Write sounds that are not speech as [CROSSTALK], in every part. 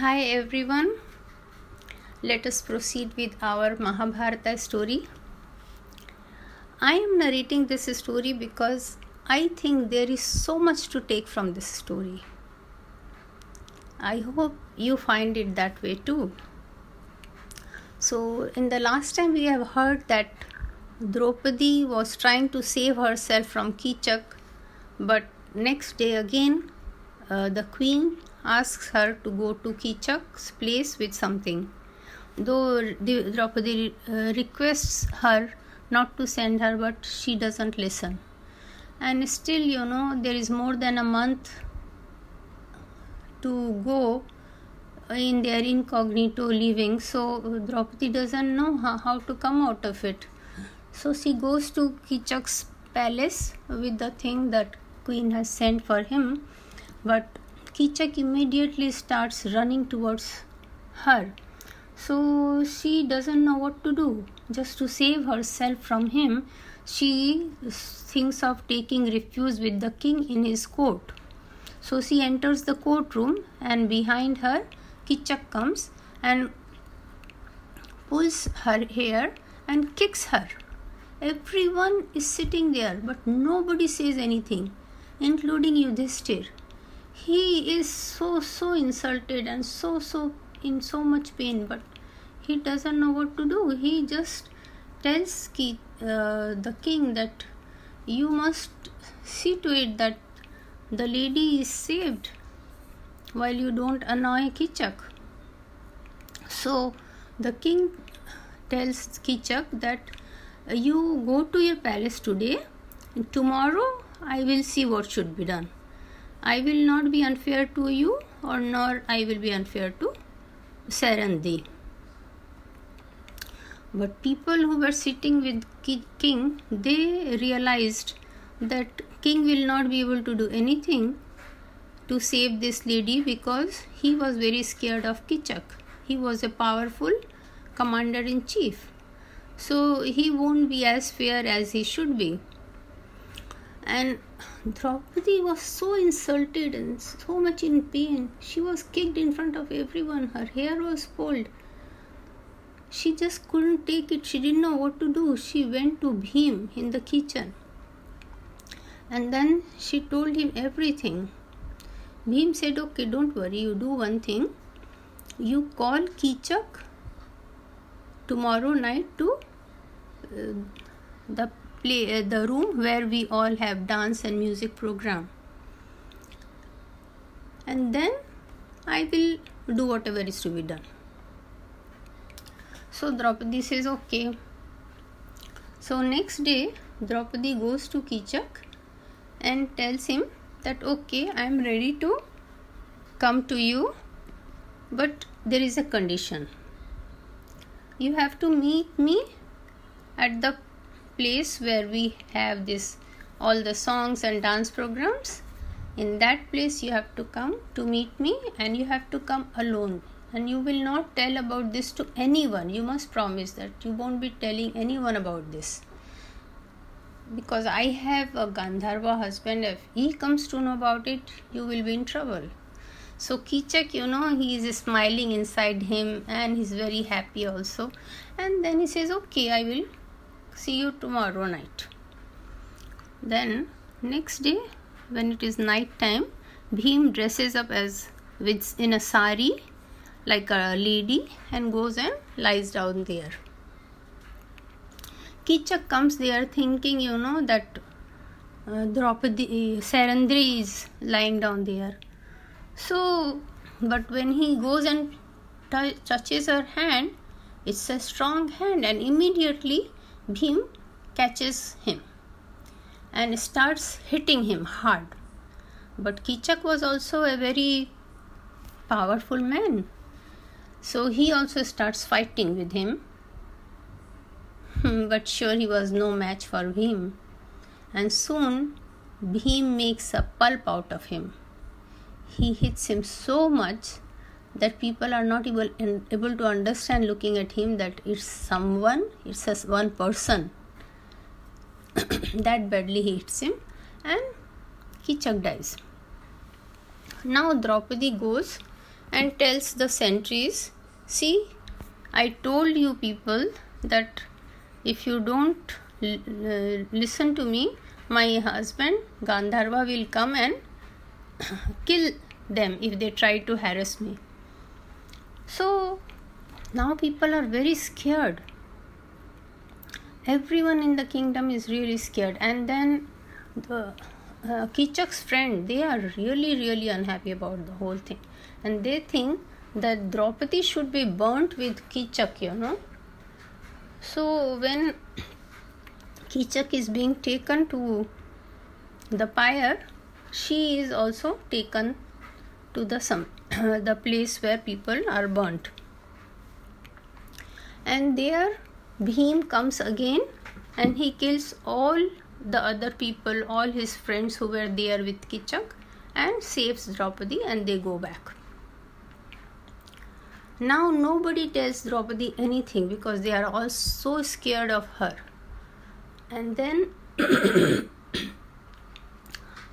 Hi everyone. Let us proceed with our Mahabharata story. I am narrating this story because I think there is so much to take from this story. I hope you find it that way too. So, in the last time, we have heard that Draupadi was trying to save herself from Kichak, but next day again, uh, the queen asks her to go to Kichak's place with something. Though Draupadi uh, requests her not to send her, but she doesn't listen. And still, you know, there is more than a month to go in their incognito living so draupadi doesn't know how, how to come out of it so she goes to kichak's palace with the thing that queen has sent for him but kichak immediately starts running towards her so she doesn't know what to do just to save herself from him she thinks of taking refuge with the king in his court so she enters the courtroom and behind her Kichak comes and pulls her hair and kicks her. Everyone is sitting there, but nobody says anything, including Yudhishthir. He is so so insulted and so so in so much pain, but he doesn't know what to do. He just tells Ki, uh, the king that you must see to it that the lady is saved while you don't annoy Kichak. So the king tells Kichak that you go to your palace today. Tomorrow I will see what should be done. I will not be unfair to you, or nor I will be unfair to Sarandhi. But people who were sitting with king, they realized that king will not be able to do anything to save this lady because he was very scared of Kichak. He was a powerful commander in chief. So he won't be as fair as he should be. And Draupadi was so insulted and so much in pain. She was kicked in front of everyone. Her hair was pulled. She just couldn't take it. She didn't know what to do. She went to Bhim in the kitchen. And then she told him everything Bhim said, Okay, don't worry, you do one thing. You call Kichak tomorrow night to uh, the play uh, the room where we all have dance and music program. And then i will do whatever is to be done. So draupadi says okay. So next day draupadi goes to kichak and tells him that okay i am ready to come to you but there is a condition. You have to meet me at the place where we have this all the songs and dance programs in that place you have to come to meet me and you have to come alone and you will not tell about this to anyone you must promise that you won't be telling anyone about this because I have a Gandharva husband. If he comes to know about it, you will be in trouble. So Kichak, you know, he is smiling inside him and he's very happy also. And then he says, Okay, I will see you tomorrow night. Then next day, when it is night time, Bhim dresses up as with in a sari like a lady and goes and lies down there. Kichak comes there thinking, you know, that uh, Draupadi, Sarandri is lying down there. So, but when he goes and t- touches her hand, it's a strong hand, and immediately Bhim catches him and starts hitting him hard. But Kichak was also a very powerful man. So he also starts fighting with him hmm, but sure he was no match for Bhim. And soon Bhim makes a pulp out of him. He hits him so much that people are not able, able to understand looking at him that it's someone, it's a one person. [COUGHS] that badly hits him and Kichak dies. Now Draupadi goes and tells the sentries, See, I told you people that if you don't l- uh, listen to me, my husband Gandharva will come and [COUGHS] kill them if they try to harass me. So now people are very scared. Everyone in the kingdom is really scared, and then the uh, Kichak's friend they are really really unhappy about the whole thing, and they think that Draupadi should be burnt with Kichak, you know. So when Kichak is being taken to the pyre, she is also taken to the some [COUGHS] the place where people are burnt. And there Bhim comes again and he kills all the other people, all his friends who were there with Kichak and saves Draupadi and they go back. Now nobody tells Draupadi anything because they are all so scared of her. And then [COUGHS]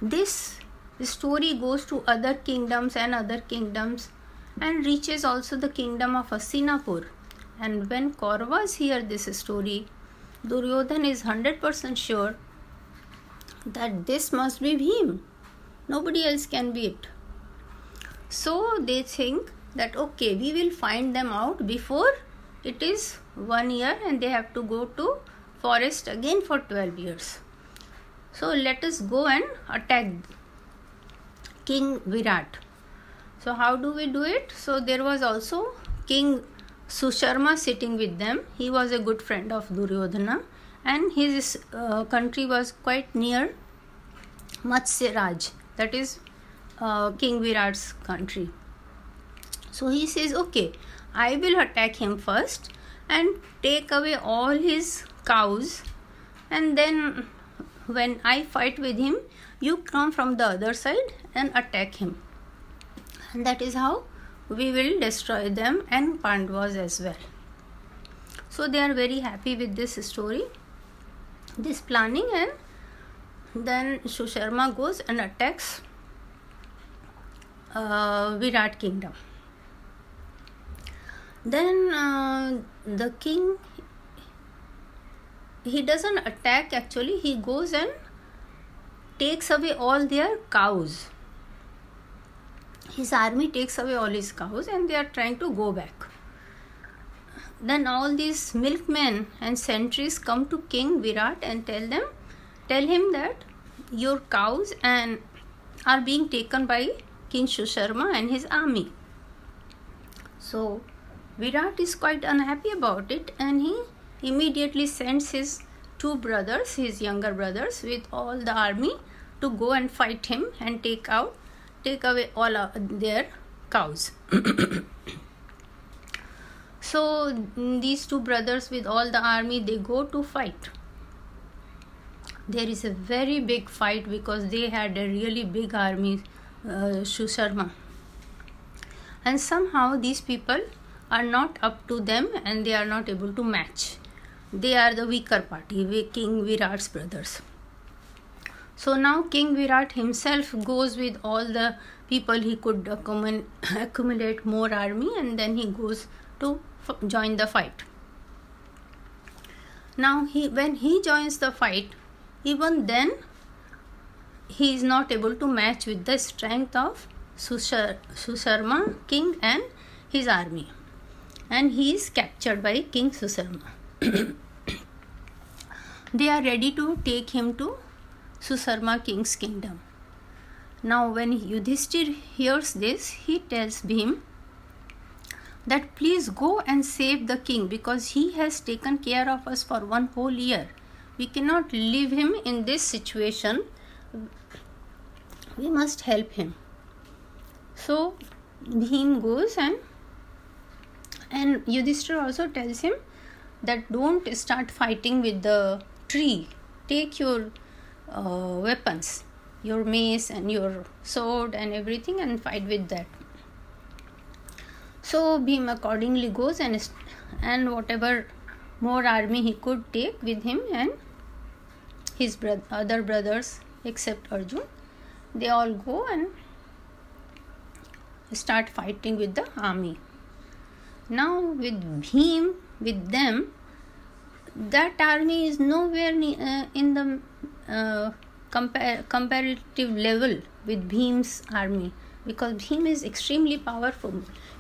this story goes to other kingdoms and other kingdoms and reaches also the kingdom of Hastinapur. And when Kauravas hear this story, Duryodhan is 100% sure that this must be Bhim. Nobody else can be it. So they think that okay we will find them out before it is one year and they have to go to forest again for 12 years so let us go and attack king virat. So how do we do it? So there was also king susharma sitting with them. He was a good friend of duryodhana and his uh, country was quite near Matsya that is uh, king virat's country. So he says, Okay, I will attack him first and take away all his cows, and then when I fight with him, you come from the other side and attack him. And that is how we will destroy them and Pandavas as well. So they are very happy with this story, this planning, and then Susharma goes and attacks uh, Virat kingdom. Then uh, the king he doesn't attack actually, he goes and takes away all their cows. His army takes away all his cows and they are trying to go back. Then all these milkmen and sentries come to King Virat and tell them, tell him that your cows and are being taken by King Susharma and his army. So Virat is quite unhappy about it and he immediately sends his two brothers, his younger brothers, with all the army to go and fight him and take out, take away all their cows. [COUGHS] so these two brothers with all the army they go to fight. There is a very big fight because they had a really big army, uh, Susharma. And somehow these people are not up to them and they are not able to match. They are the weaker party, King Virat's brothers. So now King Virat himself goes with all the people he could accumulate more army and then he goes to join the fight. Now he when he joins the fight, even then he is not able to match with the strength of Sushar, Susharma king and his army and he is captured by King Susarma. [COUGHS] they are ready to take him to Susarma king's kingdom. Now, when Yudhishthir hears this, he tells Bhim that please go and save the king because he has taken care of us for one whole year. We cannot leave him in this situation. We must help him. So, Bhim goes and and Yudhishthir also tells him that don't start fighting with the tree. Take your uh, weapons, your mace and your sword and everything, and fight with that. So Bhim accordingly goes and and whatever more army he could take with him and his bro- other brothers except Arjun, they all go and start fighting with the army. Now with Bhim, with them, that army is nowhere uh, in the uh, compar- comparative level with Bhim's army because Bhim is extremely powerful.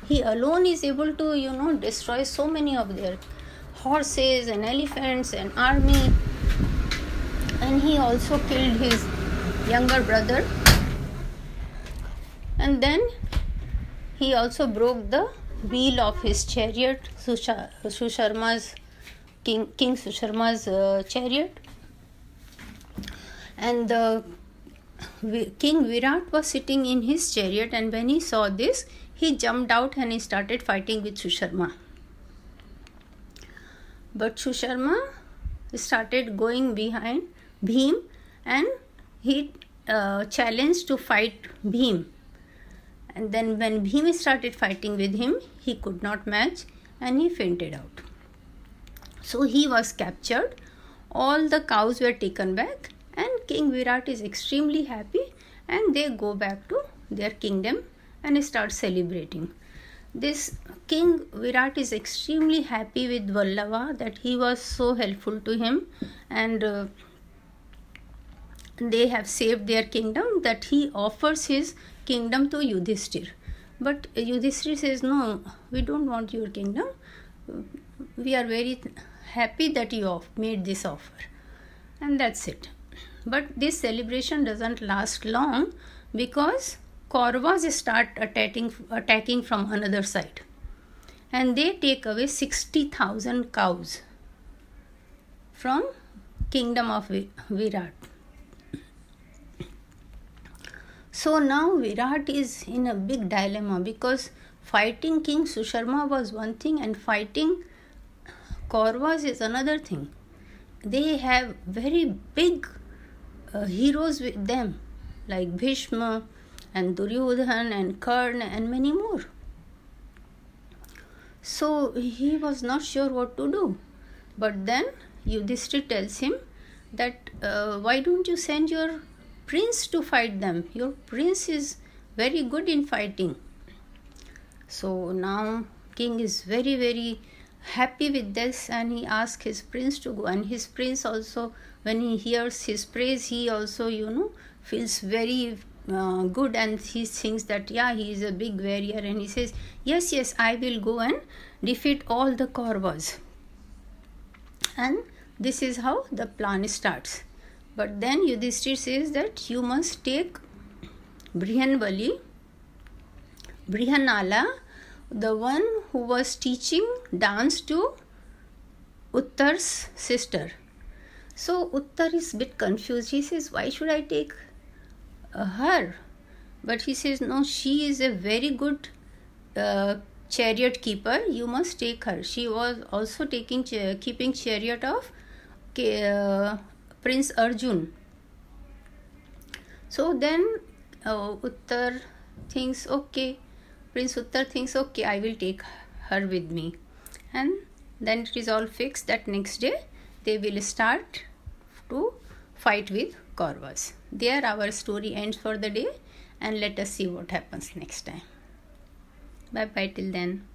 He alone is able to, you know, destroy so many of their horses and elephants and army. And he also killed his younger brother. And then he also broke the wheel of his chariot, Susharma's King, King Susharma's uh, chariot. And the King Virat was sitting in his chariot, and when he saw this, he jumped out and he started fighting with Susharma. But Susharma started going behind Bhim and he uh, challenged to fight Bhim. And then, when Bhim started fighting with him, he could not match and he fainted out. So, he was captured. All the cows were taken back and King Virat is extremely happy and they go back to their kingdom and start celebrating. This King Virat is extremely happy with Vallava that he was so helpful to him and uh, they have saved their kingdom that he offers his kingdom to Yudhishthir. But Yudhishthir says, No, we don't want your kingdom. We are very happy that you made this offer. And that's it. But this celebration doesn't last long because Kauravas start attacking, attacking from another side. And they take away 60,000 cows from kingdom of Virat. So now Virat is in a big dilemma because fighting King Susharma was one thing and fighting Kauravas is another thing. They have very big uh, heroes with them, like Bhishma and Duryodhan and Karna and many more. So he was not sure what to do. But then Yudhishthir tells him that uh, why don't you send your prince to fight them? Your prince is very good in fighting. So now king is very very happy with this and he asks his prince to go. And his prince also when he hears his praise he also you know feels very uh, good and he thinks that yeah he is a big warrior. And he says yes yes i will go and defeat all the kauravas and this is how the plan starts. But then yudhishthir says that you must take brihanvali brihanala the one who was teaching dance to uttar's sister so Uttar is a bit confused. He says, Why should I take uh, her? But he says, No, she is a very good uh, chariot keeper. You must take her. She was also taking keeping chariot of uh, Prince Arjun. So then uh, Uttar thinks, Okay, Prince Uttar thinks, Okay, I will take her with me. And then it is all fixed that next day they will start to fight with Kauravas. There our story ends for the day and let us see what happens next time. Bye bye till then.